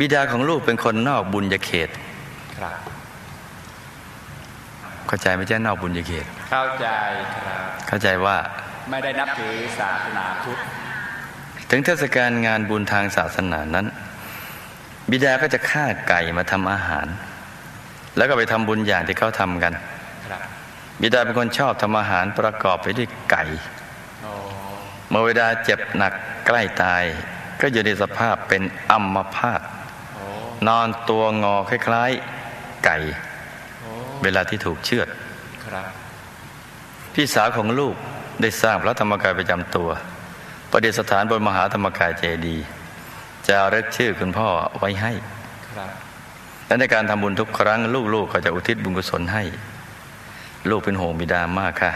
บิดาของลูกเป็นคนนอกบุญญาเขตครับเข้าใจไหมเจ้านอกบุญญาเขต เข้าใจครับ เข้าใจว่าไม่ได้นับถือศาสนาพุทธถึงเทศกาลงานบุญทางศาสนานั้น บิดาก็จะฆ่าไก่มาทำอาหาร แล้วก็ไปทำบุญอย่างที่เขาทำกันครับบิดาเป็นคนชอบทำอาหารประกอบไปด้วยไก่โอ้เมื่อเวลาเจ็บหนักใกล้ตาย ก็อยู่ในสภาพเป็นอัมพาตโอ้ นอนตัวงอคล้ายๆไก่โอ้เวลาที่ถูกเชือดครับพี่สาวของลูกได้สร้างพระธรรมกายประจำตัว ประดิษฐานบนมหาธรรมกายเจดีย์จะเริกชื่อคุณพ่อไว้ให้ครับและในการทำบุญทุกครั้ง ลูกๆก็จะอุทิศบุญกุศลให้ ลูกเป็นห่วงบิดามากค่ะ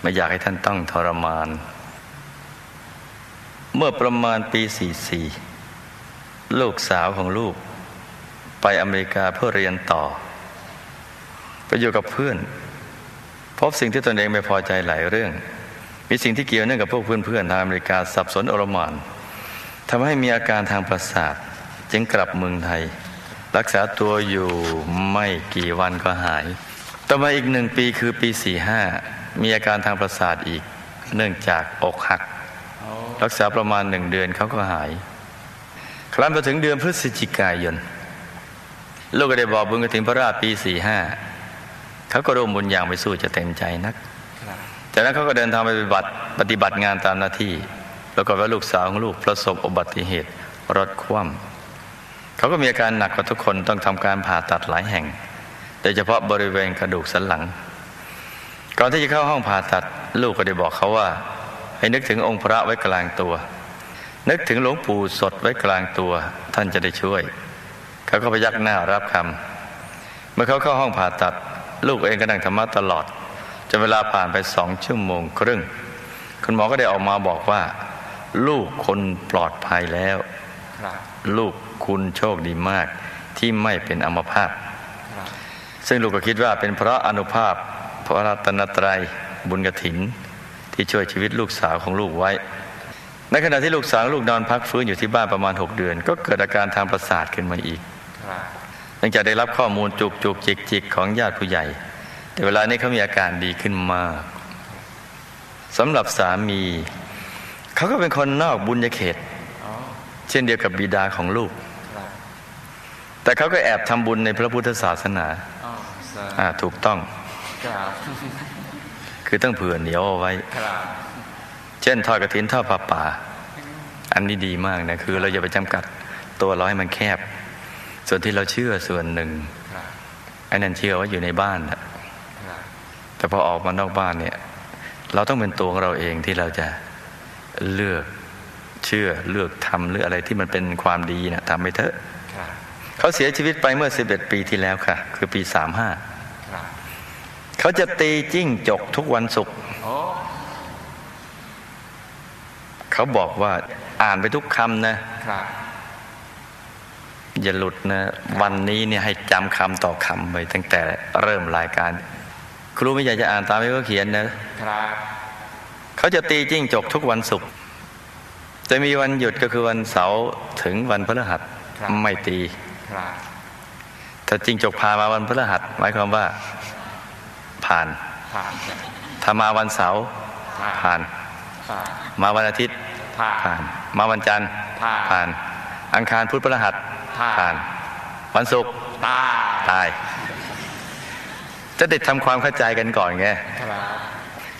ไม่อยากให้ท่านต้องทรมาน เมื่อประมาณปี 44 ลูกสาวของลูก ไปอเมริกาเพื่อเรียนต่อ ไปอยู่กับเพื่อน พบสิ่งที่ตนเองไม่พอใจหลายเรื่อง มีสิ่งที่เกี่ยวเนื่องกับพวกเพื่อนๆทางอเมริกาสับสนโอลหมานทำให้มีอาการทางประสาท จึงกลับเมืองไทย รักษาตัวอยู่ไม่กี่วันก็หาย ต่อมาอีกหนึ่งปีคือปี45มีอาการทางประสาทอีก เนื่องจากอกหัก รักษาประมาณหนึ่งเดือนเขาก็หาย ครั้นมาถึงเดือนพฤศจิกายน ลูกก็ได้บอกบุญกระถิ่นพระราชปี45เขาก็ร่วมบุญอย่างไปสู้จะเต็มใจนักครับจากนั้นเขาก็เดินทางไปปฏิบัติปฏิบัติงานตามหน้าที่ แล้วก็ว่าลูกสาวของลูกประสบอุบัติเหตุรถคว่ำเขาก็มีอาการหนักกว่าทุกคนต้องทำการผ่าตัดหลายแห่งโดยเฉพาะบริเวณกระดูกสันหลัง ก่อนที่จะเข้าห้องผ่าตัดลูกก็ได้บอกเขาว่า ให้นึกถึงองค์พระไว้กลางตัว นึกถึงหลวงปู่สดไว้กลางตัว ท่านจะได้ช่วย เขาก็พยักหน้ารับคำเมื่อเขาเข้าห้องผ่าตัด ลูกเองก็นั่งธรรมะตลอดจนเวลาผ่านไปสองชั่วโมงครึ่ง คุณหมอก็ได้ออกมาบอกว่า ลูกคนปลอดภัยแล้วลูกคุณโชคดีมากที่ไม่เป็นอัมพาตซึ่งลูกก็คิดว่าเป็นเพราะอนุภาพพระรัตนตรัยบุญกถิน ที่ช่วยชีวิตลูกสาวของลูกไว้ ในขณะที่ลูกสาวลูกนอนพักฟื้นอยู่ที่บ้านประมาณ 6 เดือน ก็เกิดอาการทางประสาทขึ้นมาอีก หลังจากได้รับข้อมูลจุกจุกจิกจิกของญาติผู้ใหญ่ แต่เวลานี้เขามีอาการดีขึ้นมากสำหรับสามี เขาก็เป็นคนนอกบุญญาเขตอ๋อเช่นเดียวกับบิดาของลูกครับแต่เขาก็แอบทำบุญในพระพุทธศาสนาอ๋อสาอ่าถูกต้องครับคือต้องเผื่อเหนียวเอาไว้ครับเช่นทอดกระถินทอดผ้าป่า อันนี้ดีมากนะ คือเราอย่าไปจำกัดตัวเราให้มันแคบ ส่วนที่เราเชื่อส่วนหนึ่งครับไอ้นั่นเชื่อว่าอยู่ในบ้านน่ะครับแต่พอออกมานอกบ้านเนี่ย เราต้องเป็นตัวของเราเองที่เราจะเลือกเชื่อเลือกทำหรืออะไรที่มันเป็นความดีนะทำไปเถอะครับเขาเสียชีวิตไปเมื่อ 11 ปีที่แล้วค่ะ คือปีครับ35 เขาจะตีจิ้งจกทุกวันศุกร์โอ้เขาบอกว่าอ่านไปทุกคำนะครับ อย่าหลุดนะวันนี้เนี่ยให้จำคำต่อคำไปตั้งแต่เริ่มรายการ ครูไม่อยากจะอ่านตามที่เขาเขียนนะครับเขาจะตีจิ้งจกทุกวันศุกร์จะมีวันหยุดก็คือวันเสาร์ถึงวันพฤหัสครับไม่ตีครับถ้าจิ้งจกพามาวันพฤหัสหมายความว่า ผ่านผ่านครับถ้ามาวันเสาร์ผ่านผ่านผ่าน มาวันอาทิตย์ผ่านผ่านมาวันจันทร์ผ่านผ่าน อังคารพุธพฤหัส ผ่าน วันศุกร์ตายตาย จะได้ทำความเข้าใจกันก่อนไงครับ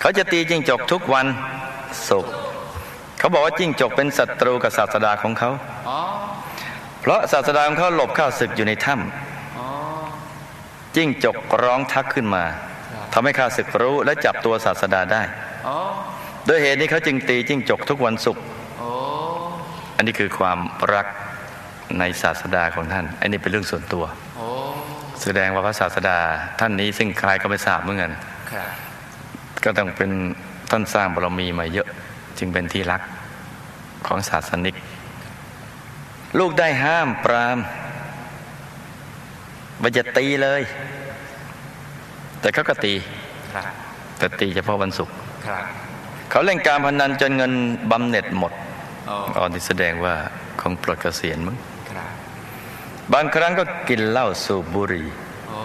เขาจะตีจิ้งจกทุกวันศุกร์เขาบอกว่าจิ้งจกเป็นศัตรูกับศาสดาของเขาอ๋อเพราะศาสดาของเขาหลบข้าศึกอยู่ในถ้อ๋อำจิ้งจกร้องทักขึ้นมาครับทำให้ข้าศึกรู้และจับตัวศาสดาได้อ๋อโดยเหตุนี้เขาจึงตีจิ้งจกทุกวันศุกร์โอ้อันนี้คือความรัก ในศาสดาของท่าน อันนี้เป็นเรื่องส่วนตัวโอ้แสดงว่าพระศาสดาท่านนี้ซึ่งใครก็ไม่ทราบเหมือนกันครับก็ต้องเป็นท่านสร้างบารมีมาเยอะ จึงเป็นที่รักของศาสนิก ลูกได้ห้ามปรามว่าจะตีเลย แต่เขาก็ตีครับแต่ตีเฉพาะวันศุกร์ครับเขาเล่นการพนันจนเงินบำเหน็จหมดโอ้อ๋อนี่แสดงว่าคงปลดเกษียณมั้งครั บบางครั้งก็กินเหล้าสูบบุหรี่โอ้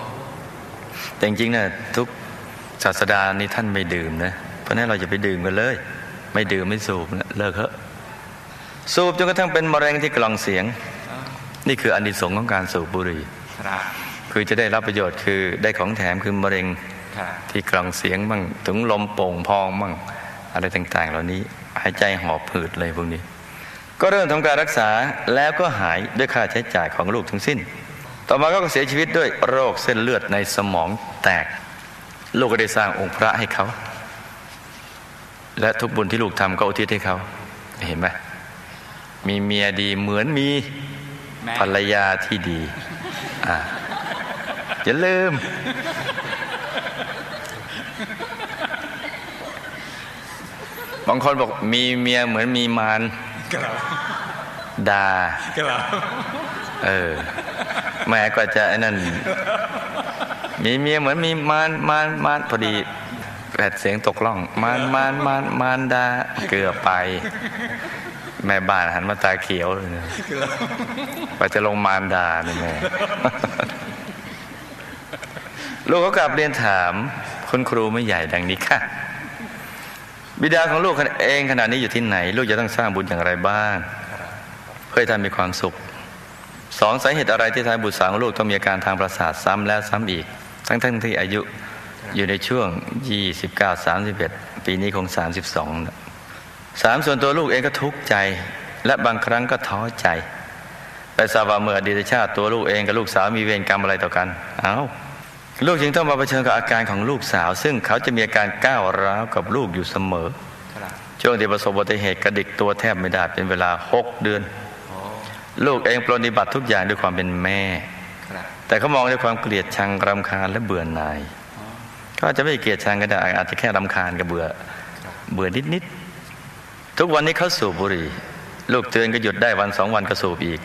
แต่จริงๆนะทุกศาสดานี่ท่านไม่ดื่มนะ เพราะฉะนั้นเราจะไปดื่มกันเลย ไม่ดื่มไม่สูบนะเลิกเถอะสูบจนกระทั่งเป็นมะเร็งที่กล่องเสียงอ้าวนี่คืออานิสงส์ของการสูบบุหรี่ครับคือจะได้รับประโยชน์คือได้ของแถมคือมะเร็งครับที่กล่องเสียงบ้างถึงลมโป่งพองบ้างอะไรต่าง ๆ เหล่านี้หายใจหอบผืดเลยพวกนี้ ก็เริ่มทำการรักษาแล้วก็หายด้วยค่าใช้จ่ายของลูกทั้งสิ้น ต่อมาก็เสียชีวิตด้วยโรคเส้นเลือดในสมองแตก ลูกก็ได้สร้างองค์พระให้เขา และทุกบุญที่ลูกทำก็อุทิศให้เขาเห็นไหมมีเมียดีเหมือนมีแม่ภรรยาที่ดีอ่าอย่าลืม บางคนบอกมีเมียเหมือนมีมาร ครับดาครับเออแม่ก็จะไอ้นั่น มีเมียเหมือนมีมารมารมารพอดีแผดเสียงตกล่อง มารมารมารมารดาเกือบไป แม่บ้านหันมาตาเขียวเลยนะว่าจะลงมารดาเนี่ยแม่ลูกก็กลับเรียนถามคุณครูไม่ใหญ่ดังนี้ค่ะ บิดาของลูกเองขณะนี้อยู่ที่ไหน ลูกจะต้องสร้างบุญอย่างไรบ้าง เพื่อให้ท่านมีความสุขสองสาเหตุอะไรที่ทำให้บุตรสาวของลูกต้องมีอาการทางประสาทซ้ำแล้วซ้ำอีก ทั้งทั้งที่อายุอยู่ในช่วง 29 31 ปีนี้คง 32สามส่วนตัวลูกเองก็ทุกข์ใจ และบางครั้งก็ท้อใจแต่ทราบว่าเมื่ออดีตชาติตัวลูกเองกับลูกสาวมีเวรกรรมอะไรต่อกัน เอา้า ลูกจึงต้องมาเผชิญกับอาการของลูกสาว ซึ่งเขาจะมีอาการก้าวร้าวกับลูกอยู่เสมอช่วงที่ประสบอุบัติเหตุกระดิกตัวแทบไม่ได้เป็นเวลาหกเดือน ลูกเองปรนนิบัติทุกอย่างด้วยความเป็นแม่ แต่เขามองด้วยความเกลียดชังรำคาญและเบื่อหน่ายอ๋อาจจะไม่เกลียดชังก็ได้อาจจะแค่รำคาญกับเบื่อเบื่อนิดๆทุกวันนี้เขาสูบบุหรี่ ลูกเตือนก็หยุดได้วันสองวันก็สูบอีก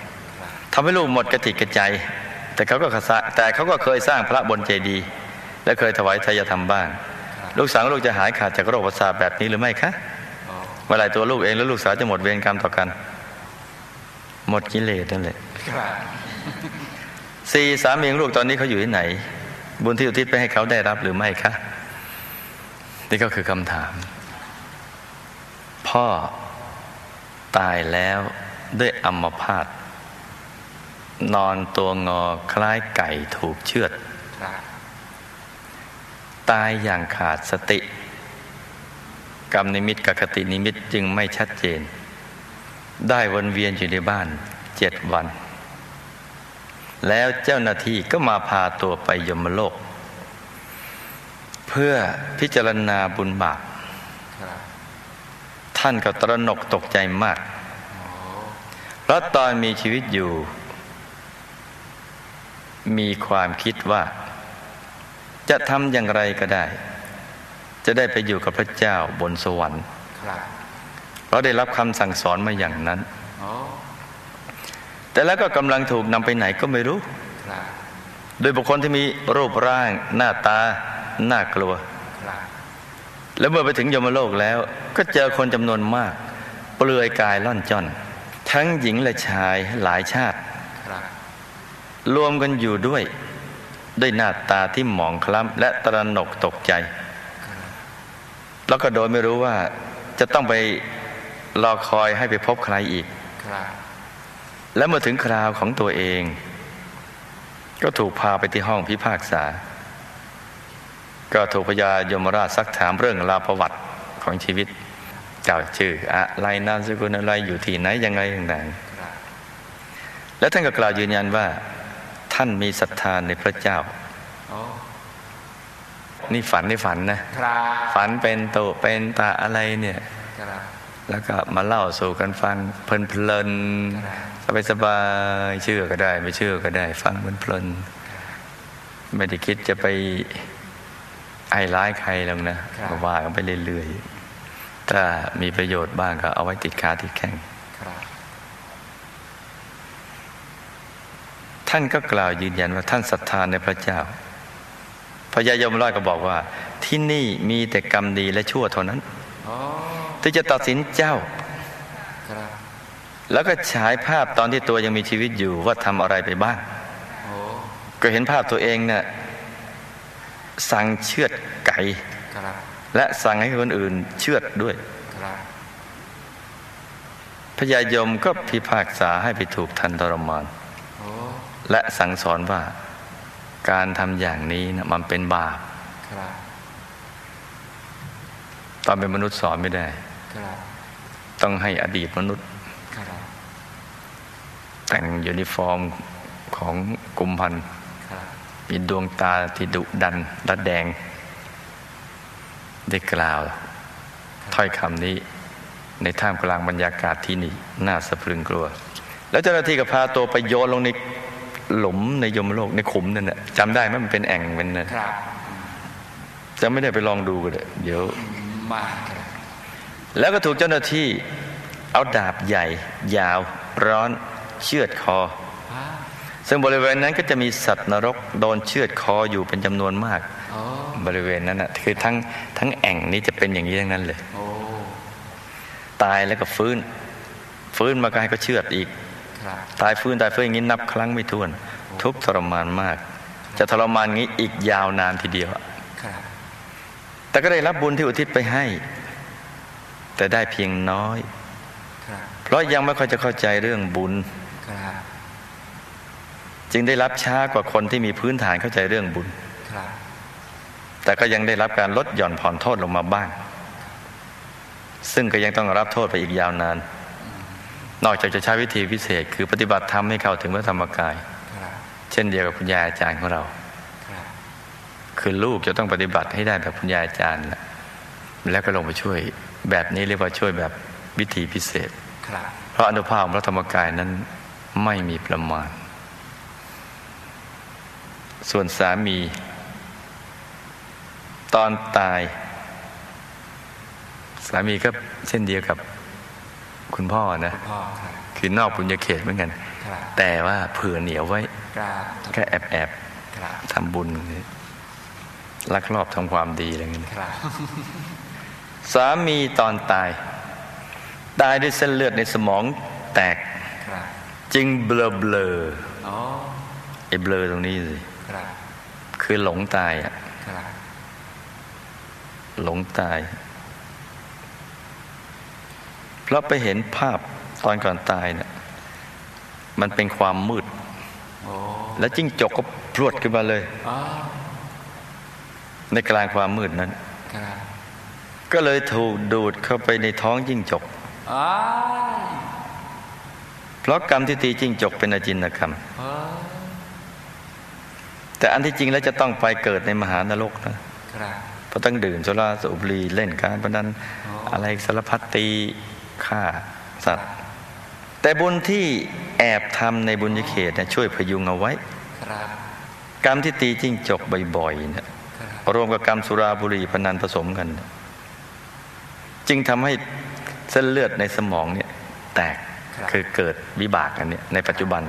ทำให้ลูกหมดกระติกกระใจ แต่เขาก็สร้างแต่เขาก็เคยสร้างพระบนเจดีย์และเคยถวายทายธรรมบ้าง ลูกสาวของลูกจะหายขาดจากโรคประสาทแบบนี้หรือไม่คะโอ้เมื่อไหรตัวลูกเองและลูกสาวจะหมดเวรกรรมต่อกัน หมดกิเลสนั่นแหละครับสี่สามีของลูกตอนนี้เขาอยู่ที่ไหน บุญที่อุทิศไปให้เขาได้รับหรือไม่คะนี่ก็คือคำถาม พ่อตายแล้วด้วยอัมพาต นอนตัวงอคล้ายไก่ถูกเชือดครับตายอย่างขาดสติ กรรมนิมิตกับคตินิมิตจึงไม่ชัดเจน ได้วนเวียนอยู่ในบ้านเจ็ดวัน แล้วเจ้าหน้าที่ก็มาพาตัวไปยมโลก เพื่อพิจารณาบุญบาปครับท่านก็ตระหนกตกใจมากโอ้เพราะตอนมีชีวิตอยู่ มีความคิดว่า จะทำอย่างไรก็ได้ จะได้ไปอยู่กับพระเจ้าบนสวรรค์ครับเพราะได้รับคำสั่งสอนมาอย่างนั้นโอ้แต่แล้วก็กำลังถูกนำไปไหนก็ไม่รู้ครับโดยบุคคลที่มีรูปร่าง หน้าตา น่ากลัวครับแล้วเมื่อไปถึงยมโลกแล้ว ก็เจอคนจำนวนมาก เปลือยกายล่อนจ้อน ทั้งหญิงและชายหลายชาติค รับรวมกันอยู่ด้วย ด้วยหน้าตาที่หมองคล้ำและตระหนกตกใจ แล้วก็โดยไม่รู้ว่าจะต้องไปรอคอยให้ไปพบใครอีกครับและเมื่อถึงคราวของตัวเอง ก็ถูกพาไปที่ห้องพิพากษา ก็ถูกพญายมราชซักถามเรื่องราวประวัติของชีวิตเจ้าชื่ออะไรนามสกุลอะไรอยู่ที่ไหนยังไงต่างครับๆและท่านก็กล่าวยืนยันว่า ท่านมีศรัทธาในพระเจ้าโอ้นี่ฝันในฝันนะครับฝันเป็นโตเป็นตาอะไรเนี่ยครับแล้วก็มาเล่าสู่กันฟังเพลินครับๆสบายๆเชื่อก็ได้ ไม่เชื่อก็ได้ ฟังเพลินๆไม่ได้คิดจะไปไอ้ร้ายใครหรอกนะก็ว่ากันไปเรื่อยๆถ้ามีประโยชน์บ้างก็เอาไว้ติดขาติดแข้ง ครับ ท่านก็กล่าวยืนยันว่าท่านศรัทธาในพระเจ้าพญายมราชก็บอกว่า ที่นี่มีแต่กรรมดีและชั่วเท่านั้นโอ้ที่จะตัดสินเจ้า แล้วก็ฉายภาพตอนที่ตัวยังมีชีวิตอยู่ว่าทำอะไรไปบ้างก็เห็นภาพตัวเองเนี่ยสั่งเชือดไก่และสั่งให้คนอื่นเชือดด้วยครับพญายมก็พิพากษาให้ไปถูกทันทรมาน และสั่งสอนว่าการทำอย่างนี้นะมันเป็นบาปครับตอนเป็นมนุษย์สอนไม่ได้ครับต้องให้อดีตมนุษย์ครับแต่งยูนิฟอร์มของกลุ่มพันธุ์ครับมีดวงตาที่ดุดันและแดง ได้กล่าว ถ้อยคำนี้ ในท่ามกลางบรรยากาศที่นี่ น่าสะพรึงกลัว แล้วเจ้าหน้าที่ก็พาตัวไปโยนลงใน หลุมในยมโลกในขุมนั่นแหละจำได้ไหมมันเป็นแอ่งเป็นนั่นครับจะไม่ได้ไปลองดูกันเลยเดี๋ยวมากครับแล้วก็ถูกเจ้าหน้าที่ เอาดาบใหญ่ ยาว ร้อนเชือดคอว้าซึ่งบริเวณนั้นก็จะมีสัตว์นรกโดนเชือดคออยู่เป็นจำนวนมากโอ้บริเวณนั้นนะคือทั้งทั้งแอ่งนี้จะเป็นอย่างนี้ทั้งนั้นเลยโอ้ตายแล้วก็ฟื้น ฟื้นมาก็ให้ก็เชือดอีกครับ ตายฟื้นตายฟื้นอย่างนี้นับครั้งไม่ถ้วน ทุกข์ทรมานมาก จะทรมานงี้อีกยาวนานทีเดียวครับแต่ก็ได้รับบุญที่อุทิศไปให้ แต่ได้เพียงน้อยครับเพราะยังไม่ค่อยจะเข้าใจเรื่องบุญครับจึงได้รับช้ากว่าคนที่มีพื้นฐานเข้าใจเรื่องบุญครับแต่ก็ยังได้รับการลดหย่อนผ่อนโทษลงมาบ้าง ซึ่งก็ยังต้องรับโทษไปอีกยาวนาน นอกจากจะใช้วิธีพิเศษ คือปฏิบัติธรรมให้เข้าถึงพระธรรมกาย เช่นเดียวกับคุณยายอาจารย์ของเรา คือลูกจะต้องปฏิบัติให้ได้แบบคุณยายอาจารย์ และแล้วก็ลงไปช่วยแบบนี้เรียกว่าช่วยแบบวิธีพิเศษ เพราะอนุภาพของพระธรรมกายนั้นไม่มีประมาณ ส่วนสามี ตอนตาย สามีก็เช่นเดียวกับ คุณพ่อนะคุณพ่อครับคือนอกบุญญาเขตเหมือนกันครับแต่ว่าเผื่อเหนียวไว้ครับแค่แอบแอบครับๆทำบุญลักลอบทำความดีอะไรเงี้ยครับสามีตอนตาย ตายด้วยเส้นเลือดในสมองแตกครับจึงเบลอเบลอโอ้ไอ้เบลอตรงนี้สิครับคือหลงตายอะครับหลงตาย เพราะไปเห็นภาพตอนก่อนตายเนี่ยมันเป็นความมืดโอ้แล้วจิ้งจกก็พรวดขึ้นมาเลยอ๋อในกลางความมืดนั้นครับก็เลยถูกดูดเข้าไปในท้องจิ้งจกอ๋อเพราะกรรมที่ตีจิ้งจกเป็นอจินกรรมโอ้แต่อันที่จริงแล้วจะต้องไปเกิดในมหานรกนะครับเพราะต้องดื่มสุราสูบบุหรี่เล่นการพนันอ๋อออะไรสารพัดตี ฆ่าสัตว์ แต่บุญที่แอบทำในบุญญาเขตเนี่ยช่วยพยุงเอาไว้ครับกรรมที่ตีจิ้งจกบ่อยๆเนี่ยครับรวมกับกรรมสุราบุหรี่พนันผสมกัน จึงทำให้เส้นเลือดในสมองเนี่ยแตกคือเกิดวิบากอันเนี้ยในปัจจุบัน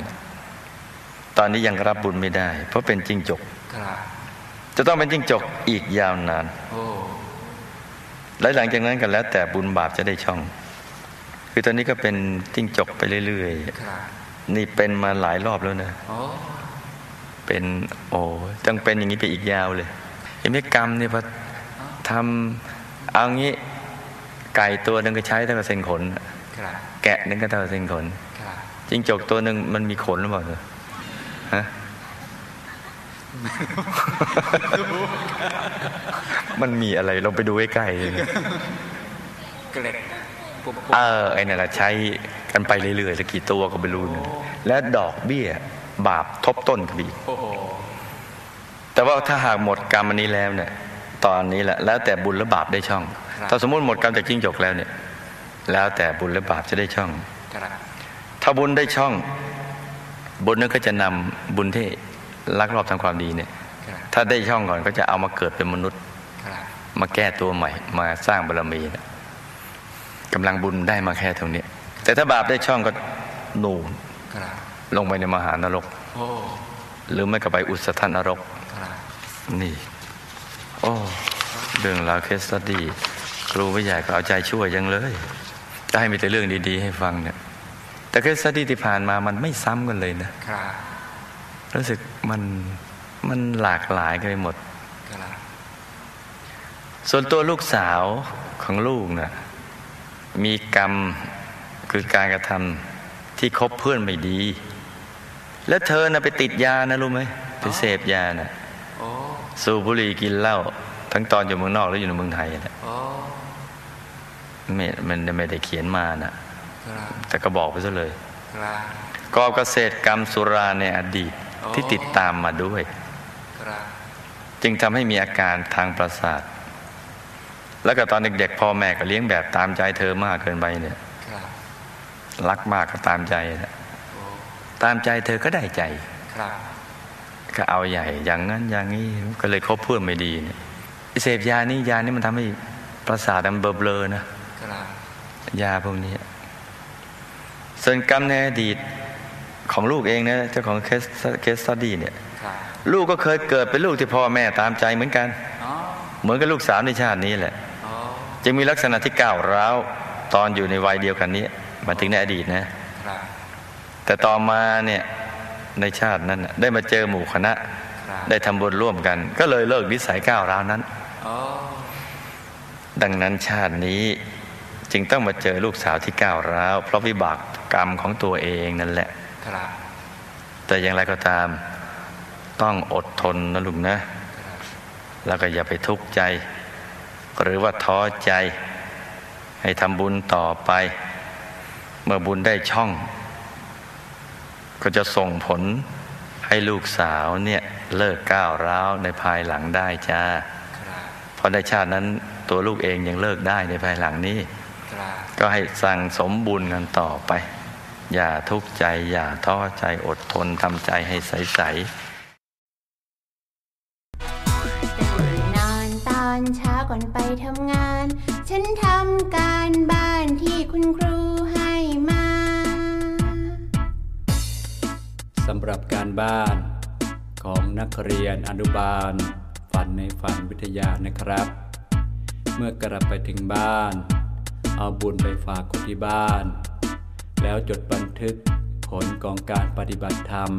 ตอนนี้ยังรับบุญไม่ได้ เพราะเป็นจิ้งจกครับจะต้องเป็นจิ้งจกอีกยาวนานโอ้และหลังจากนั้นกันแล้วแต่บุญบาปจะได้ช่อง คือตอนนี้ก็เป็นจิ้งจกไปเรื่อยครับๆนี่เป็นมาหลายรอบแล้วนะโอ้เป็นโอ้ต้องเป็นอย่างนี้ไปอีกยาวเลยเห็นไหมกรรมเนี่ยพอทำเอางี้ไก่ตัวหนึ่งก็ใช้เท่ากับเส้นขนครับแกะหนึงก็เท่ากับเส้นขนครับจิ้งจกตัวหนึ่งมันมีขนหรือเปล่าเธอฮะมันมีอะไรลองไปดูใกล้ๆเลยเกล็ดปุ๊บ เออไอ้นั่นแหละใช้กันไปเรื่อยๆสักกี่ตัวก็ไม่รู้นะและดอกเบี้ยบาปทบต้นกันอีกแต่ว่าถ้าหากหมดกรรมอันนี้แล้วเนี่ย ตอนนี้แหละแล้วแต่บุญและบาปได้ช่อง ถ้าสมมติหมดกรรมจากจิ้งจกแล้วเนี่ย แล้วแต่บุญและบาปจะได้ช่องถ้าบุญได้ช่อง บุญนั้นก็จะนำบุญที่ลักลอบทำความดีเนี่ย ถ้าได้ช่องก่อนก็จะเอามาเกิดเป็นมนุษย์ มาแก้ตัวใหม่ มาสร้างบารมีนะ กำลังบุญได้มาแค่ตรงนี้ แต่ถ้าบาปได้ช่องก็นูนครับลงไปในมหานรกโอ้หรือไม่ก็ไปอุสธนรกครับนี่ โอ้เรื่องราว case study ครูไม่ใหญ่ก็เอาใจช่วยยังเลยจะให้มีแต่เรื่องดี ๆ ให้ฟังเนี่ย แต่แต่เคสที่ที่ผ่านมามันไม่ซ้ำกันเลยนะครับรู้สึกมันมันหลากหลายกันไปหมดครับส่วนตัวลูกสาวของลูกน่ะ มีกรรมคือการกระทำที่คบเพื่อนไม่ดี แล้วเธอน่ะไปติดยานะรู้ไหมไปเสพยาน่ะโอ้สูบบุหรี่กินเหล้าทั้งตอนอยู่เมืองนอกและอยู่ในเมืองไทยน่ะโอ้ไม่มันไม่ได้เขียนมาน่ะครับแต่ก็บอกไปซะเลยครับก่อเกษตรกรรมสุราในอดีตอ๋อที่ติดตามมาด้วยครับจึงทำให้มีอาการทางประสาท แล้วก็ตอนเด็กๆพ่อแม่ก็เลี้ยงแบบตามใจเธอมากเกินไปเนี่ยครับรักมากก็ตามใจนะโอ้ตามใจเธอก็ได้ใจครับก็เอาใหญ่อย่างนั้นอย่างนี้ก็เลยคบเพื่อนไม่ดีเนี่ยไอ้เสพยานี่ยานี่มันทำให้ประสาทมันเบลอๆนะครับยาพวกนี้ ส่วนกรรมในอดีตของลูกเองนะเจ้าของเคส case study เนี่ยครับลูกก็เคยเกิดเป็นลูกที่พ่อแม่ตามใจเหมือนกันอ๋อเหมือนกับลูกสาวในชาตินี้แหละอ๋อ จึงมีลักษณะที่ก้าวร้าวตอนอยู่ในวัยเดียวกันนี้มาถึงในอดีตนะครับแต่ต่อมาเนี่ยในชาตินั้นน่ะได้มาเจอหมู่คณะครับได้ทำบุญร่วมกัน ก็เลยเลิกนิสัยก้าวร้าวนั้นอ๋อดังนั้นชาตินี้จึงต้องมาเจอลูกสาวที่ก้าวร้าว เพราะวิบากกรรมของตัวเองนั่นแหละครับแต่อย่างไรก็ตาม ต้องอดทนนะลุงนะ แล้วก็อย่าไปทุกข์ใจ หรือว่าท้อใจ ให้ทำบุญต่อไป เมื่อบุญได้ช่อง ก็จะส่งผลให้ลูกสาวเนี่ยเลิกก้าวร้าวในภายหลังได้จ้าครับเพราะในชาตินั้นตัวลูกเองยังเลิกได้ในภายหลังนี้ครับก็ให้สั่งสมบุญกันต่อไป อย่าทุกข์ใจ อย่าท้อใจอดทนทำใจให้ใสตื่นนอนตอนเช้าก่อนไป หรับการบ้านของนักเรียนอนุบาล ฝันในฝันวิทยานะครับ เมื่อกลับไปถึงบ้าน เอาบุญไปฝากคนที่บ้าน แล้วจดบันทึกผลของการปฏิบัติธรรม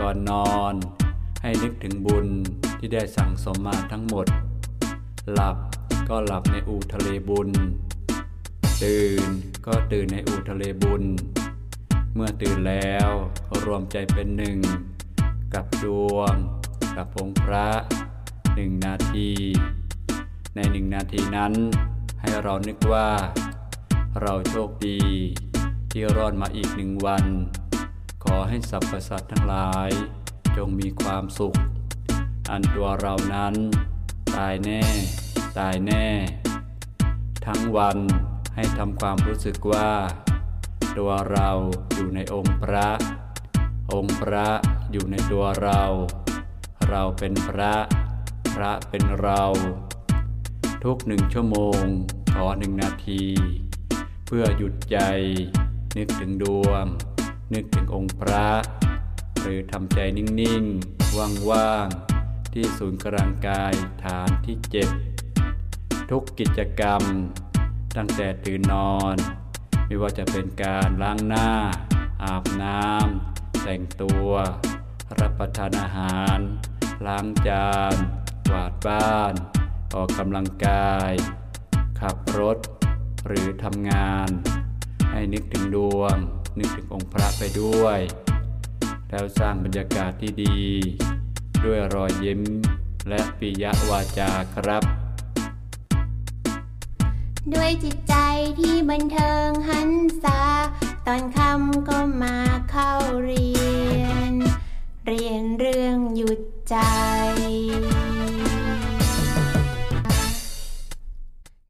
ก่อนนอนให้นึกถึงบุญที่ได้สั่งสมมาทั้งหมด หลับก็หลับในอูทะเลบุญ ตื่นก็ตื่นในอูทะเลบุญ เมื่อตื่นแล้วรวมใจเป็นหนึ่ง กับดวง กับองค์พระหนึ่งนาที ในหนึ่งนาทีนั้น ให้เรานึกว่า เราโชคดี ที่รอดมาอีกหนึ่งวัน ขอให้สรรพสัตว์ทั้งหลาย จงมีความสุข อันตัวเรานั้น ตายแน่ ตายแน่ ทั้งวันให้ทำความรู้สึกว่า ตัวเราอยู่ในองค์พระ องค์พระอยู่ในตัวเรา เราเป็นพระ พระเป็นเรา ทุกหนึ่งชั่วโมงขอหนึ่งนาที เพื่อหยุดใจ นึกถึงดวง นึกถึงองค์พระ หรือทำใจนิ่งๆ ว่างๆ ที่ศูนย์กลางกายฐานที่เจ็ดทุกกิจกรรม ตั้งแต่ตื่นนอน ไม่ว่าจะเป็นการล้างหน้า อาบน้ำแต่งตัว รับประทานอาหาร ล้างจานกวาดบ้าน ออกกำลังกาย ขับรถ หรือทำงาน ให้นึกถึงดวง นึกถึงองค์พระไปด้วย แล้วสร้างบรรยากาศที่ดี ด้วยรอยยิ้มและปิยวาจาครับ ด้วยจิตใจที่บันเทิงหันษาตอนคำก็มาเข้าเรียน เรียนเรื่องหยุดใจ